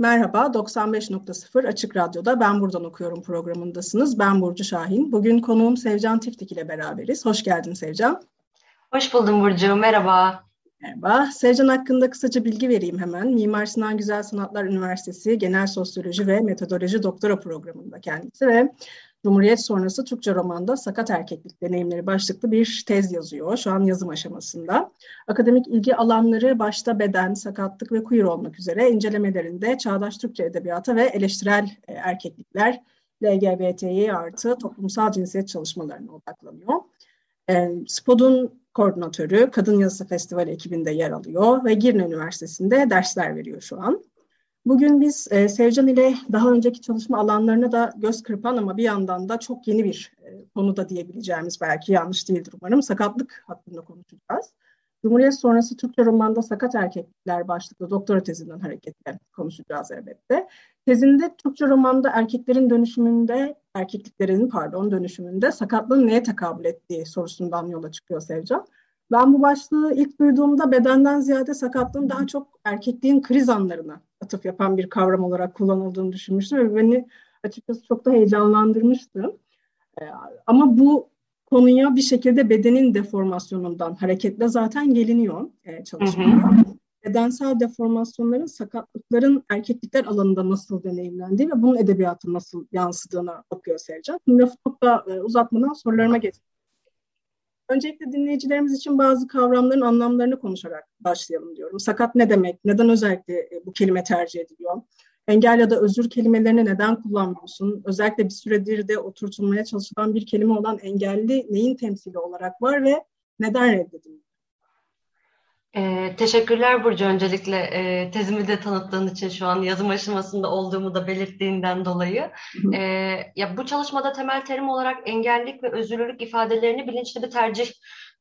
Merhaba, 95.0 Açık Radyo'da Ben Buradan Okuyorum programındasınız. Ben Burcu Şahin. Bugün konuğum Sevcan Tiftik ile beraberiz. Hoş geldin Sevcan. Hoş buldum Burcu, merhaba. Merhaba. Sevcan hakkında kısaca bilgi vereyim hemen. Mimar Sinan Güzel Sanatlar Üniversitesi Genel Sosyoloji ve Metodoloji Doktora Programı'nda kendisi ve Cumhuriyet sonrası Türkçe romanda sakat erkeklik deneyimleri başlıklı bir tez yazıyor. Şu an yazım aşamasında. Akademik ilgi alanları başta beden, sakatlık ve queer olmak üzere incelemelerinde çağdaş Türkçe edebiyata ve eleştirel e, erkeklikler, LGBTİ artı toplumsal cinsiyet çalışmalarına odaklanıyor. E, SPOD'un koordinatörü, Kadın Yazısı Festivali ekibinde yer alıyor ve Girne Üniversitesi'nde dersler veriyor şu an. Bugün biz e, Sevcan ile daha önceki çalışma alanlarına da göz kırpan ama bir yandan da çok yeni bir e, konuda diyebileceğimiz belki yanlış değildir umarım sakatlık hakkında konuşacağız. Cumhuriyet sonrası Türkçe romanda sakat erkekler başlıklı doktora tezinden hareketle konuşacağız elbette. Tezinde Türkçe romanda erkeklerin dönüşümünde, erkekliklerin pardon dönüşümünde sakatlığın neye tekabül ettiği sorusundan yola çıkıyor Sevcan. Ben bu başlığı ilk duyduğumda bedenden ziyade sakatlığın daha çok erkekliğin kriz anlarına atıf yapan bir kavram olarak kullanıldığını düşünmüştüm ve beni açıkçası çok da heyecanlandırmıştı. Ee, ama bu konuya bir şekilde bedenin deformasyonundan hareketle zaten geliniyor e, çalışmada. Bedensel deformasyonların sakatlıkların erkeklikler alanında nasıl deneyimlendiği ve bunun edebiyatı nasıl yansıdığına bakıyor. Şimdi lafı çok da e, uzatmadan sorularıma geçelim. Öncelikle dinleyicilerimiz için bazı kavramların anlamlarını konuşarak başlayalım diyorum. Sakat ne demek? Neden özellikle e, bu kelime tercih ediliyor? Engel ya da özür kelimelerini neden kullanmıyorsun? Özellikle bir süredir de oturtulmaya çalışılan bir kelime olan engelli neyin temsili olarak var ve neden reddediliyor? Ee, teşekkürler Burcu öncelikle e, tezimi de tanıttığın için şu an yazım aşamasında olduğumu da belirttiğinden dolayı. E, ya bu çalışmada temel terim olarak engellik ve özürlülük ifadelerini bilinçli bir tercih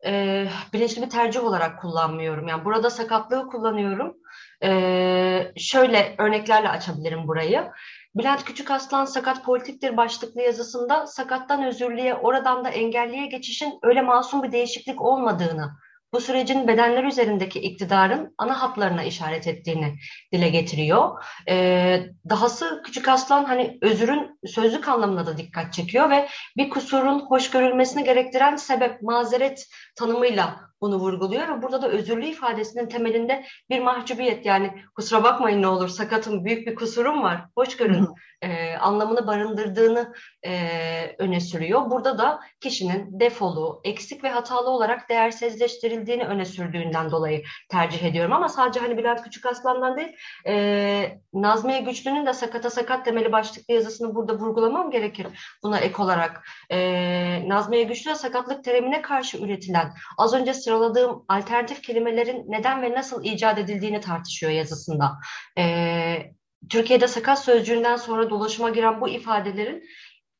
e, bilinçli bir tercih olarak kullanmıyorum. Yani burada sakatlığı kullanıyorum. E, şöyle örneklerle açabilirim burayı. Bülent Küçük Aslan Sakat Politiktir başlıklı yazısında sakattan özürlüğe oradan da engelliye geçişin öyle masum bir değişiklik olmadığını bu sürecin bedenler üzerindeki iktidarın ana hatlarına işaret ettiğini dile getiriyor. Ee, dahası Küçük Aslan hani özürün sözlük anlamına da dikkat çekiyor ve bir kusurun hoş görülmesini gerektiren sebep, mazeret tanımıyla bunu vurguluyor. Ve burada da özürlü ifadesinin temelinde bir mahcubiyet. Yani kusura bakmayın ne olur sakatım büyük bir kusurum var hoş görün e, anlamını barındırdığını e, öne sürüyor. Burada da kişinin defolu, eksik ve hatalı olarak değersizleştirildiğini öne sürdüğünden dolayı tercih ediyorum. Ama sadece hani Bülent Küçük Aslan'dan değil e, Nazmiye Güçlü'nün de sakata sakat demeli başlıklı yazısını burada vurgulamam gerekir buna ek olarak. E, Nazmiye Güçlü sakatlık terimine karşı üretilen az önce sıraladığım alternatif kelimelerin neden ve nasıl icat edildiğini tartışıyor yazısında. E, Türkiye'de sakat sözcüğünden sonra dolaşıma giren bu ifadelerin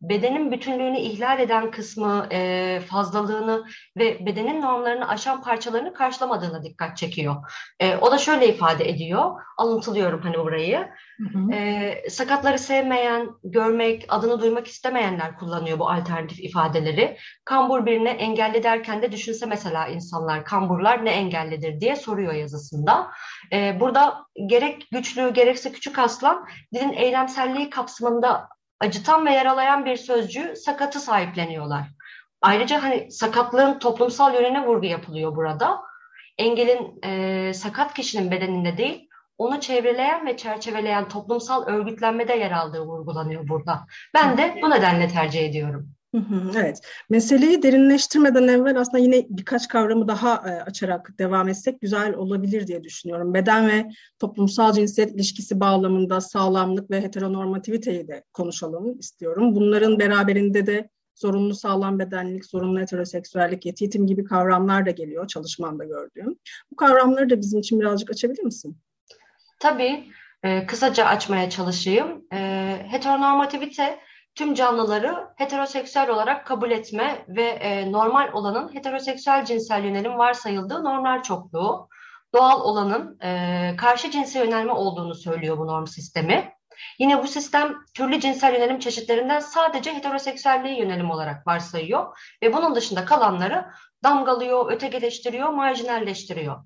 bedenin bütünlüğünü ihlal eden kısmı, e, fazlalığını ve bedenin normlarını aşan parçalarını karşılamadığına dikkat çekiyor. E, o da şöyle ifade ediyor, alıntılıyorum hani burayı. Hı hı. E, sakatları sevmeyen, görmek, adını duymak istemeyenler kullanıyor bu alternatif ifadeleri. Kambur birine engelli derken de düşünse mesela insanlar, kamburlar ne engellidir diye soruyor yazısında. E, burada gerek güçlü gerekse küçük aslan dilin eylemselliği kapsamında acıtan ve yaralayan bir sözcüğü sakatı sahipleniyorlar. Ayrıca hani sakatlığın toplumsal yönüne vurgu yapılıyor burada. Engelin e, sakat kişinin bedeninde değil, onu çevreleyen ve çerçeveleyen toplumsal örgütlenmede yer aldığı vurgulanıyor burada. Ben de bu nedenle tercih ediyorum. Evet, meseleyi derinleştirmeden evvel aslında yine birkaç kavramı daha e, açarak devam etsek güzel olabilir diye düşünüyorum. Beden ve toplumsal cinsiyet ilişkisi bağlamında sağlamlık ve heteronormativiteyi de konuşalım istiyorum. Bunların beraberinde de zorunlu sağlam bedenlilik, zorunlu heteroseksüellik, yetitim gibi kavramlar da geliyor çalışmanda gördüğüm. Bu kavramları da bizim için birazcık açabilir misin? Tabii. E, kısaca açmaya çalışayım. E, heteronormativite tüm canlıları heteroseksüel olarak kabul etme ve e, normal olanın heteroseksüel cinsel yönelim varsayıldığı normlar çokluğu, doğal olanın e, karşı cinsel yönelme olduğunu söylüyor bu norm sistemi. Yine bu sistem türlü cinsel yönelim çeşitlerinden sadece heteroseksüelliği yönelim olarak varsayıyor ve bunun dışında kalanları damgalıyor, ötekileştiriyor, marjinalleştiriyor.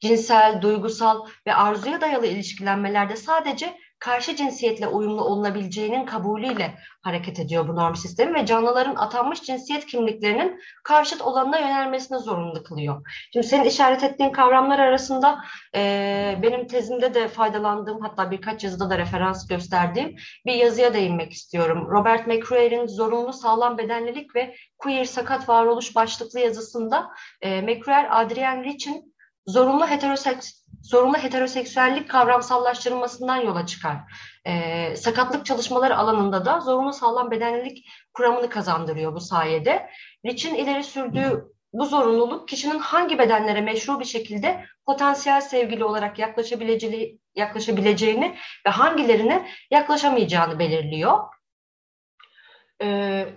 Cinsel, duygusal ve arzuya dayalı ilişkilenmelerde sadece karşı cinsiyetle uyumlu olunabileceğinin kabulüyle hareket ediyor bu norm sistemi ve canlıların atanmış cinsiyet kimliklerinin karşıt olanına yönelmesine zorunlu kılıyor. Şimdi senin işaret ettiğin kavramlar arasında e, benim tezimde de faydalandığım hatta birkaç yazıda da referans gösterdiğim bir yazıya değinmek istiyorum. Robert McCrae'nin Zorunlu Sağlam Bedenlilik ve Queer Sakat Varoluş başlıklı yazısında e, McCrae, Adrian Rich'in zorunlu heteroseks zorunlu heteroseksüellik kavramsallaştırılmasından yola çıkar. E, sakatlık çalışmaları alanında da zorunlu sağlam bedenlilik kuramını kazandırıyor bu sayede. Rich'in ileri sürdüğü bu zorunluluk kişinin hangi bedenlere meşru bir şekilde potansiyel sevgili olarak yaklaşabileceği, yaklaşabileceğini ve hangilerine yaklaşamayacağını belirliyor. Ee,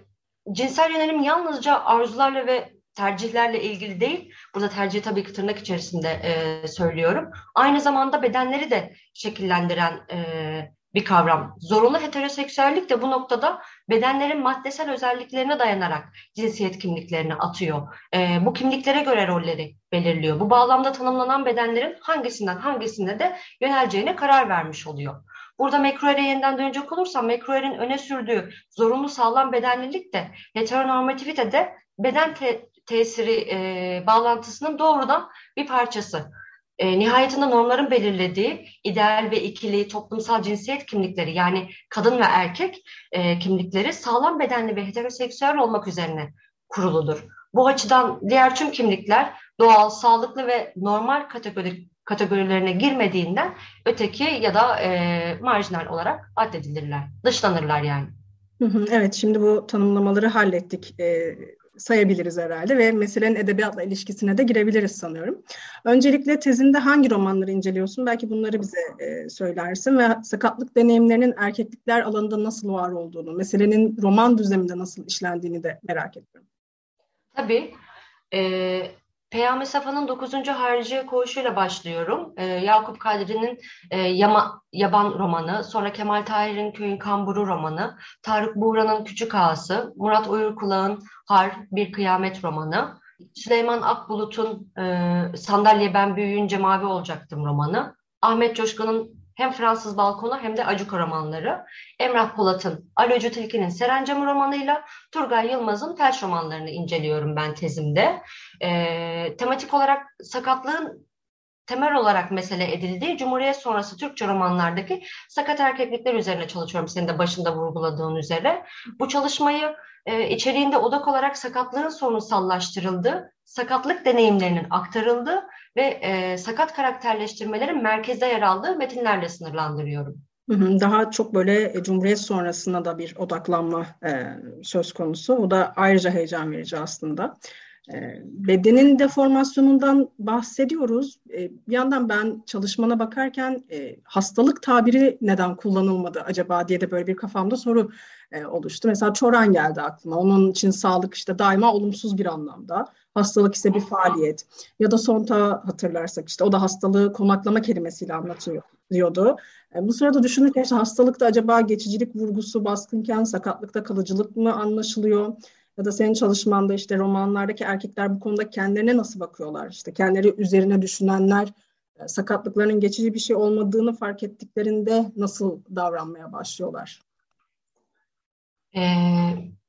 cinsel yönelim yalnızca arzularla ve tercihlerle ilgili değil, burada tercih tabii ki tırnak içerisinde e, söylüyorum. Aynı zamanda bedenleri de şekillendiren e, bir kavram. Zorunlu heteroseksüellik de bu noktada bedenlerin maddesel özelliklerine dayanarak cinsiyet kimliklerini atıyor. E, bu kimliklere göre rolleri belirliyor. Bu bağlamda tanımlanan bedenlerin hangisinden hangisine de yöneleceğine karar vermiş oluyor. Burada McCrory'e yeniden dönecek olursam McCrory'nin öne sürdüğü zorunlu sağlam bedenlilik de heteronormativite de beden te tesiri e, bağlantısının doğrudan bir parçası. E, nihayetinde normların belirlediği ideal ve ikili toplumsal cinsiyet kimlikleri yani kadın ve erkek e, kimlikleri sağlam bedenli ve heteroseksüel olmak üzerine kuruludur. Bu açıdan diğer tüm kimlikler doğal, sağlıklı ve normal kategori, kategorilerine girmediğinden öteki ya da e, marjinal olarak addedilirler, dışlanırlar yani. Evet, şimdi bu tanımlamaları hallettik. Ee, sayabiliriz herhalde ve meselenin edebiyatla ilişkisine de girebiliriz sanıyorum. Öncelikle tezinde hangi romanları inceliyorsun? Belki bunları bize e, söylersin ve sakatlık deneyimlerinin erkeklikler alanında nasıl var olduğunu, meselenin roman düzleminde nasıl işlendiğini de merak ediyorum. Tabii. Ee, Peyami Safa'nın 9. Harici Koğuşu'yla başlıyorum. Ee, Yakup Kadri'nin e, Yama, Yaban romanı, sonra Kemal Tahir'in Köyün Kamburu romanı, Tarık Buğra'nın Küçük Ağası, Murat Uyurkulağ'ın Har, Bir Kıyamet romanı, Süleyman Akbulut'un e, Sandalye Ben Büyüyünce Mavi Olacaktım romanı, Ahmet Coşkun'un hem Fransız Balkonu hem de Acuka romanları, Emrah Polat'ın Alocu Tilki'nin Serencamı romanıyla Turgay Yılmaz'ın Felç romanlarını inceliyorum ben tezimde. E, tematik olarak sakatlığın temel olarak mesele edildiği Cumhuriyet sonrası Türkçe romanlardaki sakat erkeklikler üzerine çalışıyorum senin de başında vurguladığın üzere. Bu çalışmayı e, içeriğinde odak olarak sakatlığın sorunsallaştırıldığı, sakatlık deneyimlerinin aktarıldığı ve e, sakat karakterleştirmelerin merkezde yer aldığı metinlerle sınırlandırıyorum. Daha çok böyle e, Cumhuriyet sonrasında da bir odaklanma e, söz konusu. O da ayrıca heyecan verici aslında. E, bedenin deformasyonundan bahsediyoruz. E, bir yandan ben çalışmana bakarken e, hastalık tabiri neden kullanılmadı acaba diye de böyle bir kafamda soru e, oluştu. Mesela çoran geldi aklıma. Onun için sağlık işte daima olumsuz bir anlamda. Hastalık ise bir faaliyet. Ya da sonta hatırlarsak işte o da hastalığı konaklama kelimesiyle anlatıyor diyordu. E, bu sırada düşünürken işte hastalıkta acaba geçicilik vurgusu baskınken sakatlıkta kalıcılık mı anlaşılıyor? Ya da senin çalışmanda işte romanlardaki erkekler bu konuda kendilerine nasıl bakıyorlar? İşte kendileri üzerine düşünenler e, sakatlıklarının geçici bir şey olmadığını fark ettiklerinde nasıl davranmaya başlıyorlar? Ee,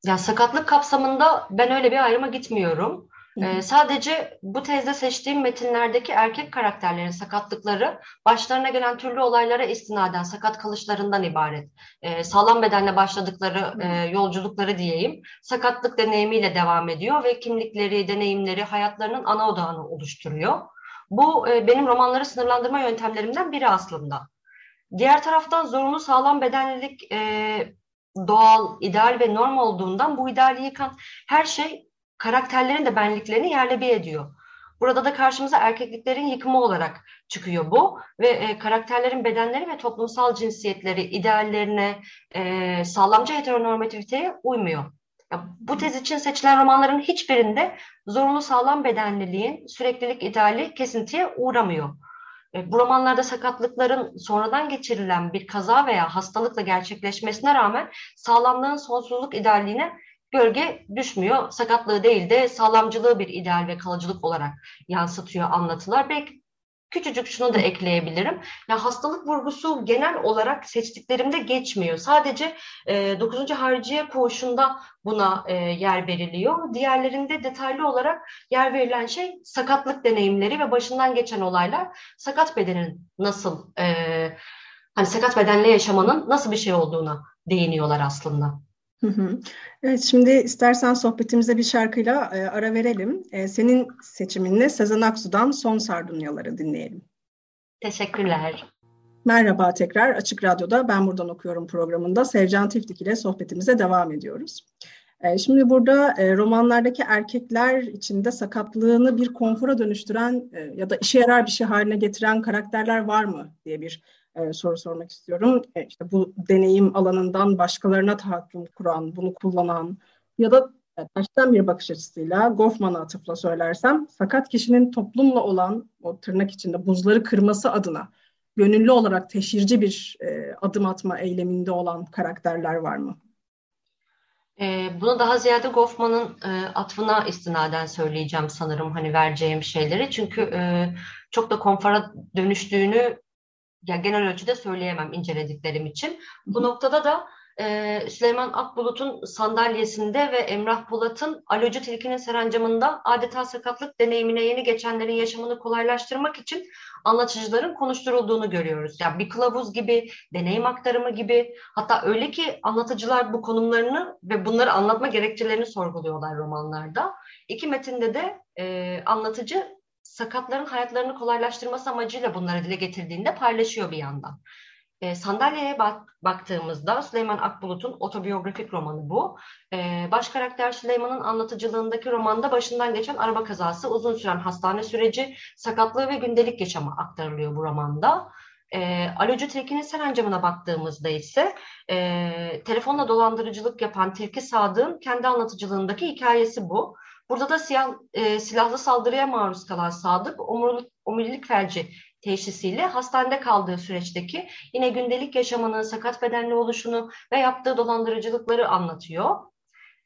ya sakatlık kapsamında ben öyle bir ayrıma gitmiyorum. Ee, sadece bu tezde seçtiğim metinlerdeki erkek karakterlerin sakatlıkları başlarına gelen türlü olaylara istinaden sakat kalışlarından ibaret. Ee, sağlam bedenle başladıkları e, yolculukları diyeyim sakatlık deneyimiyle devam ediyor ve kimlikleri, deneyimleri hayatlarının ana odağını oluşturuyor. Bu e, benim romanları sınırlandırma yöntemlerimden biri aslında. Diğer taraftan zorunlu sağlam bedenlilik e, doğal, ideal ve norm olduğundan bu ideali yıkan her şey karakterlerin de benliklerini yerle bir ediyor. Burada da karşımıza erkekliklerin yıkımı olarak çıkıyor bu ve e, karakterlerin bedenleri ve toplumsal cinsiyetleri ideallerine, e, sağlamcı heteronormativiteye uymuyor. Ya, bu tez için seçilen romanların hiçbirinde zorunlu sağlam bedenliliğin süreklilik ideali kesintiye uğramıyor. E, bu romanlarda sakatlıkların sonradan geçirilen bir kaza veya hastalıkla gerçekleşmesine rağmen sağlamlığın sonsuzluk idealliğine gölge düşmüyor. Sakatlığı değil de sağlamcılığı bir ideal ve kalıcılık olarak yansıtıyor anlatılar. Belki Küçücük şunu da ekleyebilirim. Ya hastalık vurgusu genel olarak seçtiklerimde geçmiyor. Sadece e, 9. hariciye koğuşunda buna e, yer veriliyor. Diğerlerinde detaylı olarak yer verilen şey sakatlık deneyimleri ve başından geçen olaylar. Sakat bedenin nasıl, e, hani sakat bedenle yaşamanın nasıl bir şey olduğuna değiniyorlar aslında. Evet, şimdi istersen sohbetimize bir şarkıyla e, ara verelim. E, senin seçiminle Sezen Aksu'dan Son Sardunyaları dinleyelim. Teşekkürler. Merhaba tekrar Açık Radyo'da Ben Buradan Okuyorum programında Sevcan Tiftik ile sohbetimize devam ediyoruz. E, şimdi burada e, romanlardaki erkekler içinde sakatlığını bir konfora dönüştüren e, ya da işe yarar bir şey haline getiren karakterler var mı diye bir e, soru sormak istiyorum. E, işte bu deneyim alanından başkalarına tahakküm kuran, bunu kullanan ya da baştan bir bakış açısıyla Goffman'a atıfla söylersem sakat kişinin toplumla olan o tırnak içinde buzları kırması adına gönüllü olarak teşhirci bir e, adım atma eyleminde olan karakterler var mı? E, bunu daha ziyade Goffman'ın e, atfına istinaden söyleyeceğim sanırım hani vereceğim şeyleri. Çünkü e, çok da konfora dönüştüğünü ya genel ölçüde söyleyemem incelediklerim için. Bu noktada da e, Süleyman Akbulut'un sandalyesinde ve Emrah Polat'ın Alocu Tilki'nin serencamında adeta sakatlık deneyimine yeni geçenlerin yaşamını kolaylaştırmak için anlatıcıların konuşturulduğunu görüyoruz. Yani bir kılavuz gibi, deneyim aktarımı gibi hatta öyle ki anlatıcılar bu konumlarını ve bunları anlatma gerekçelerini sorguluyorlar romanlarda. İki metinde de e, anlatıcı sakatların hayatlarını kolaylaştırması amacıyla bunları dile getirdiğinde paylaşıyor bir yandan. E, sandalyeye bak, baktığımızda Süleyman Akbulut'un otobiyografik romanı bu. E, baş karakter Süleyman'ın anlatıcılığındaki romanda başından geçen araba kazası, uzun süren hastane süreci, sakatlığı ve gündelik yaşamı aktarılıyor bu romanda. E, Alocu Tilki'nin Serencam'ına baktığımızda ise e, telefonla dolandırıcılık yapan Tilki Sadık'ın kendi anlatıcılığındaki hikayesi bu. Burada da siyah, e, silahlı saldırıya maruz kalan Sadık omurilik, omurilik felci teşhisiyle hastanede kaldığı süreçteki yine gündelik yaşamının sakat bedenli oluşunu ve yaptığı dolandırıcılıkları anlatıyor.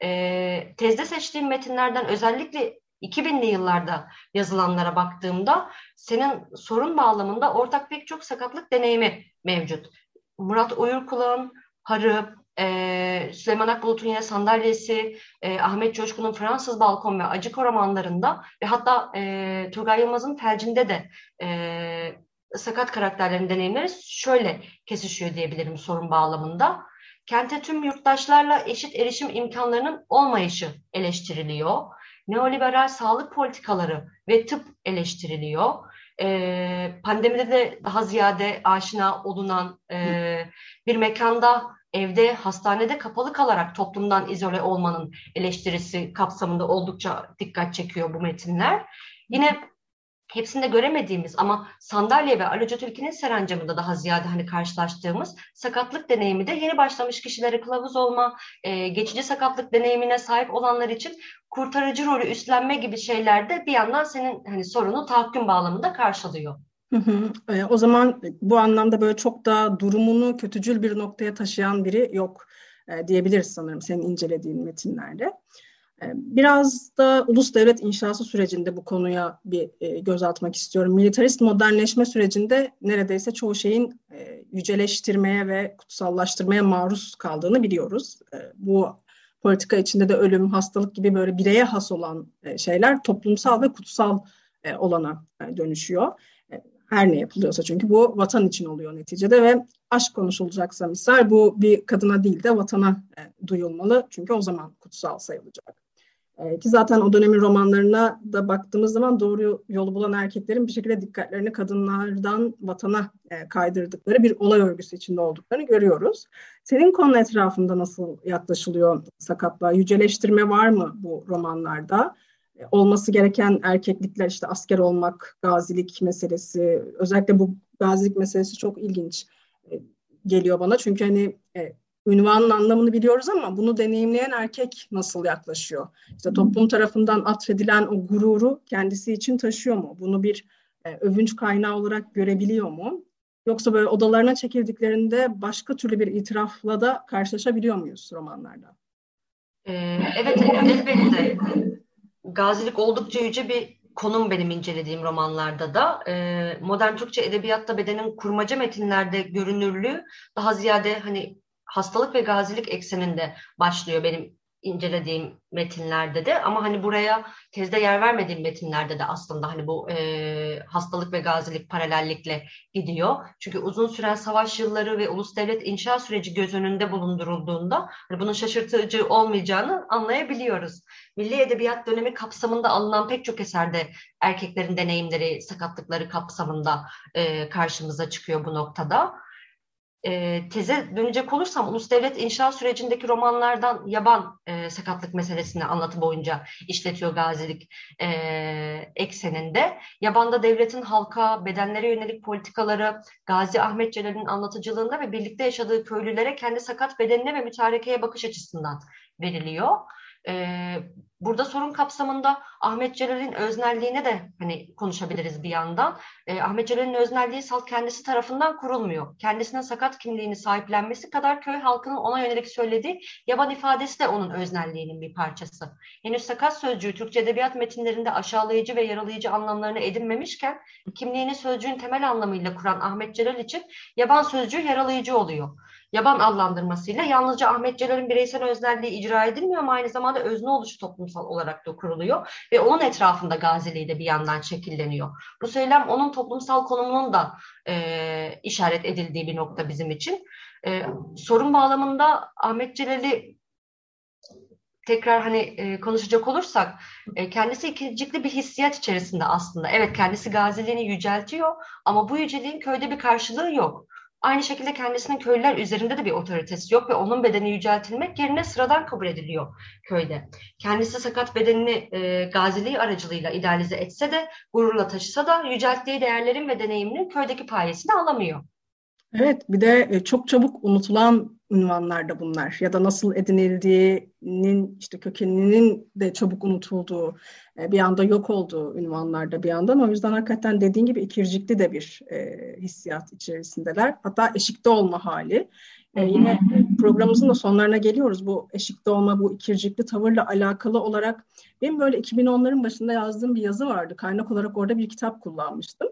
E, tezde seçtiğim metinlerden özellikle 2000'li yıllarda yazılanlara baktığımda senin sorun bağlamında ortak pek çok sakatlık deneyimi mevcut. Murat Uyurkulağ'ın Harı, e, Süleyman Akbulut'un yine sandalyesi, e, Ahmet Coşkun'un Fransız Balkon ve Acık romanlarında ve hatta e, Turgay Yılmaz'ın Felcinde de e, sakat karakterlerin deneyimleri şöyle kesişiyor diyebilirim sorun bağlamında. Kente tüm yurttaşlarla eşit erişim imkanlarının olmayışı eleştiriliyor. Neoliberal sağlık politikaları ve tıp eleştiriliyor. Ee, pandemide de daha ziyade aşina olunan e, bir mekanda evde, hastanede kapalı kalarak toplumdan izole olmanın eleştirisi kapsamında oldukça dikkat çekiyor bu metinler. Yine hepsinde göremediğimiz ama sandalye ve Aloca Türki'nin serencamında daha ziyade hani karşılaştığımız sakatlık deneyimi de yeni başlamış kişilere kılavuz olma, e, geçici sakatlık deneyimine sahip olanlar için kurtarıcı rolü üstlenme gibi şeyler de bir yandan senin hani sorunu tahakküm bağlamında karşılıyor. Hı hı. E, o zaman bu anlamda böyle çok da durumunu kötücül bir noktaya taşıyan biri yok e, diyebiliriz sanırım senin incelediğin metinlerde. E, biraz da ulus devlet inşası sürecinde bu konuya bir e, göz atmak istiyorum. Militarist modernleşme sürecinde neredeyse çoğu şeyin e, yüceleştirmeye ve kutsallaştırmaya maruz kaldığını biliyoruz. Bu politika içinde de ölüm, hastalık gibi böyle bireye has olan şeyler toplumsal ve kutsal olana dönüşüyor her ne yapılıyorsa çünkü bu vatan için oluyor neticede ve aşk konuşulacaksa misal bu bir kadına değil de vatana e, duyulmalı çünkü o zaman kutsal sayılacak. E, ki zaten o dönemin romanlarına da baktığımız zaman doğru yolu bulan erkeklerin bir şekilde dikkatlerini kadınlardan vatana e, kaydırdıkları bir olay örgüsü içinde olduklarını görüyoruz. Senin konu etrafında nasıl yaklaşılıyor sakatlığa? Yüceleştirme var mı bu romanlarda? Olması gereken erkeklikler işte asker olmak, gazilik meselesi, özellikle bu gazilik meselesi çok ilginç e, geliyor bana. Çünkü hani e, ünvanın anlamını biliyoruz ama bunu deneyimleyen erkek nasıl yaklaşıyor? İşte toplum tarafından atfedilen o gururu kendisi için taşıyor mu? Bunu bir e, övünç kaynağı olarak görebiliyor mu? Yoksa böyle odalarına çekildiklerinde başka türlü bir itirafla da karşılaşabiliyor muyuz romanlarda? Ee, evet, elbette. Gazilik oldukça yüce bir konum benim incelediğim romanlarda da. E, modern Türkçe edebiyatta bedenin kurmaca metinlerde görünürlüğü daha ziyade hani hastalık ve gazilik ekseninde başlıyor benim incelediğim metinlerde de ama hani buraya tezde yer vermediğim metinlerde de aslında hani bu e, hastalık ve gazilik paralellikle gidiyor. Çünkü uzun süren savaş yılları ve ulus devlet inşa süreci göz önünde bulundurulduğunda hani bunun şaşırtıcı olmayacağını anlayabiliyoruz. Milli Edebiyat dönemi kapsamında alınan pek çok eserde erkeklerin deneyimleri, sakatlıkları kapsamında e, karşımıza çıkıyor bu noktada e, teze dönecek olursam ulus devlet inşa sürecindeki romanlardan yaban e, sakatlık meselesini anlatı boyunca işletiyor gazilik e, ekseninde. Yabanda devletin halka, bedenlere yönelik politikaları Gazi Ahmet Celal'in anlatıcılığında ve birlikte yaşadığı köylülere kendi sakat bedenine ve mütarekeye bakış açısından veriliyor. E, burada sorun kapsamında Ahmet Celal'in öznelliğine de hani konuşabiliriz bir yandan. E, Ahmet Celal'in öznelliği salt kendisi tarafından kurulmuyor. Kendisinin sakat kimliğini sahiplenmesi kadar köy halkının ona yönelik söylediği yaban ifadesi de onun öznelliğinin bir parçası. Henüz sakat sözcüğü Türkçe edebiyat metinlerinde aşağılayıcı ve yaralayıcı anlamlarını edinmemişken kimliğini sözcüğün temel anlamıyla kuran Ahmet Celal için yaban sözcüğü yaralayıcı oluyor yaban adlandırmasıyla yalnızca Ahmet Celal'in bireysel öznelliği icra edilmiyor ama aynı zamanda özne oluşu toplumsal olarak da kuruluyor ve onun etrafında gaziliği de bir yandan şekilleniyor. Bu söylem onun toplumsal konumunun da e, işaret edildiği bir nokta bizim için. E, sorun bağlamında Ahmet Celal'i tekrar hani e, konuşacak olursak e, kendisi ikincikli bir hissiyat içerisinde aslında. Evet kendisi gaziliğini yüceltiyor ama bu yüceliğin köyde bir karşılığı yok. Aynı şekilde kendisinin köylüler üzerinde de bir otoritesi yok ve onun bedeni yüceltilmek yerine sıradan kabul ediliyor köyde. Kendisi sakat bedenini e, gaziliği aracılığıyla idealize etse de gururla taşısa da yücelttiği değerlerin ve deneyiminin köydeki payesini alamıyor. Evet bir de e, çok çabuk unutulan ünvanlar da bunlar. Ya da nasıl edinildiğinin işte kökeninin de çabuk unutulduğu e, bir anda yok olduğu ünvanlarda bir yandan. O yüzden hakikaten dediğin gibi ikircikli de bir e, hissiyat içerisindeler. Hatta eşikte olma hali. E, yine programımızın da sonlarına geliyoruz. Bu eşikte olma bu ikircikli tavırla alakalı olarak benim böyle 2010'ların başında yazdığım bir yazı vardı. Kaynak olarak orada bir kitap kullanmıştım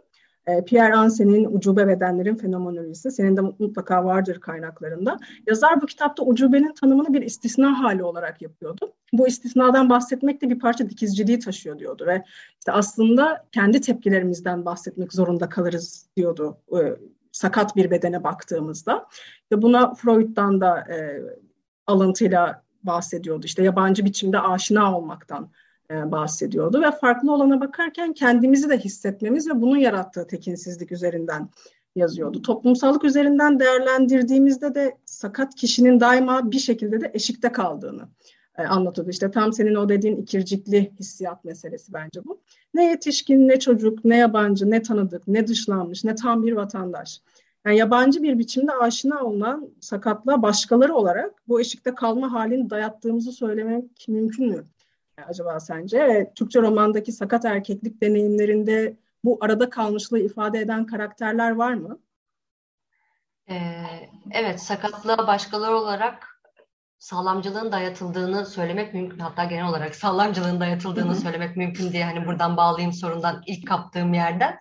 Pierre Ansen'in Ucube Bedenlerin Fenomenolojisi, senin de mutlaka vardır kaynaklarında. Yazar bu kitapta ucubenin tanımını bir istisna hali olarak yapıyordu. Bu istisnadan bahsetmek de bir parça dikizciliği taşıyor diyordu ve işte aslında kendi tepkilerimizden bahsetmek zorunda kalırız diyordu e, sakat bir bedene baktığımızda. Ve buna Freud'dan da e, alıntıyla bahsediyordu. İşte yabancı biçimde aşina olmaktan bahsediyordu ve farklı olana bakarken kendimizi de hissetmemiz ve bunun yarattığı tekinsizlik üzerinden yazıyordu. Toplumsallık üzerinden değerlendirdiğimizde de sakat kişinin daima bir şekilde de eşikte kaldığını e, anlatıyordu. İşte tam senin o dediğin ikircikli hissiyat meselesi bence bu. Ne yetişkin, ne çocuk, ne yabancı, ne tanıdık, ne dışlanmış, ne tam bir vatandaş. Yani yabancı bir biçimde aşina olunan sakatlığa başkaları olarak bu eşikte kalma halini dayattığımızı söylemek mümkün mü? Acaba sence? Ve Türkçe romandaki sakat erkeklik deneyimlerinde bu arada kalmışlığı ifade eden karakterler var mı? Ee, evet, sakatlığa başkaları olarak sağlamcılığın dayatıldığını söylemek mümkün. Hatta genel olarak sağlamcılığın dayatıldığını söylemek mümkün diye hani buradan bağlayayım sorundan ilk kaptığım yerden.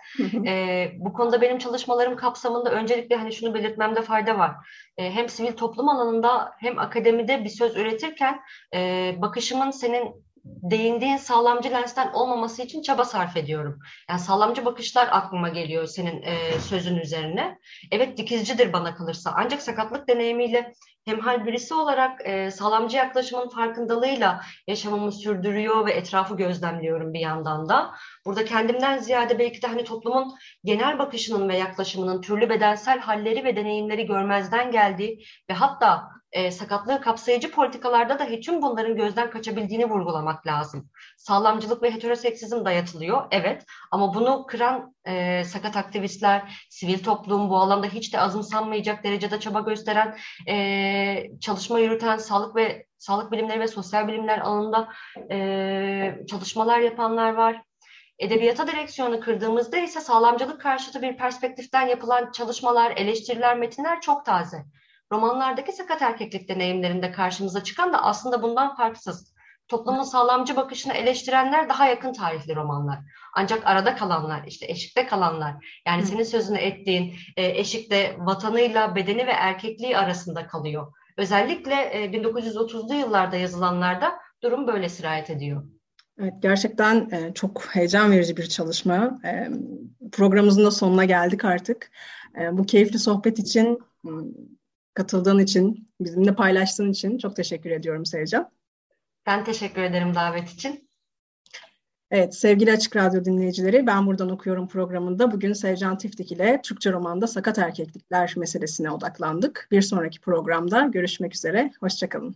ee, bu konuda benim çalışmalarım kapsamında öncelikle hani şunu belirtmemde fayda var. Ee, hem sivil toplum alanında hem akademide bir söz üretirken e, bakışımın senin değindiğin sağlamcı lensten olmaması için çaba sarf ediyorum. Yani sağlamcı bakışlar aklıma geliyor senin e, sözün üzerine. Evet dikizcidir bana kalırsa. Ancak sakatlık deneyimiyle hemhal birisi olarak e, sağlamcı yaklaşımın farkındalığıyla yaşamımı sürdürüyor ve etrafı gözlemliyorum bir yandan da. Burada kendimden ziyade belki de hani toplumun genel bakışının ve yaklaşımının türlü bedensel halleri ve deneyimleri görmezden geldiği ve hatta e, sakatlığı kapsayıcı politikalarda da tüm bunların gözden kaçabildiğini vurgulamak lazım. Sağlamcılık ve heteroseksizm dayatılıyor, evet. Ama bunu kıran e, sakat aktivistler, sivil toplum, bu alanda hiç de azımsanmayacak derecede çaba gösteren, e, çalışma yürüten sağlık ve sağlık bilimleri ve sosyal bilimler alanında e, çalışmalar yapanlar var. Edebiyata direksiyonu kırdığımızda ise sağlamcılık karşıtı bir perspektiften yapılan çalışmalar, eleştiriler, metinler çok taze. Romanlardaki sakat erkeklik deneyimlerinde karşımıza çıkan da aslında bundan farksız. Toplumun sağlamcı bakışını eleştirenler daha yakın tarihli romanlar. Ancak arada kalanlar, işte eşikte kalanlar, yani senin sözünü ettiğin e, eşikte vatanıyla bedeni ve erkekliği arasında kalıyor. Özellikle 1930'lu e, yıllarda yazılanlarda durum böyle sirayet ediyor. Evet, gerçekten e, çok heyecan verici bir çalışma. Programımızın da sonuna geldik artık. Bu keyifli sohbet için katıldığın için, bizimle paylaştığın için çok teşekkür ediyorum Sevcan. Ben teşekkür ederim davet için. Evet, sevgili Açık Radyo dinleyicileri, Ben Buradan Okuyorum programında bugün Sevcan Tiftik ile Türkçe romanda sakat erkeklikler meselesine odaklandık. Bir sonraki programda görüşmek üzere, hoşçakalın.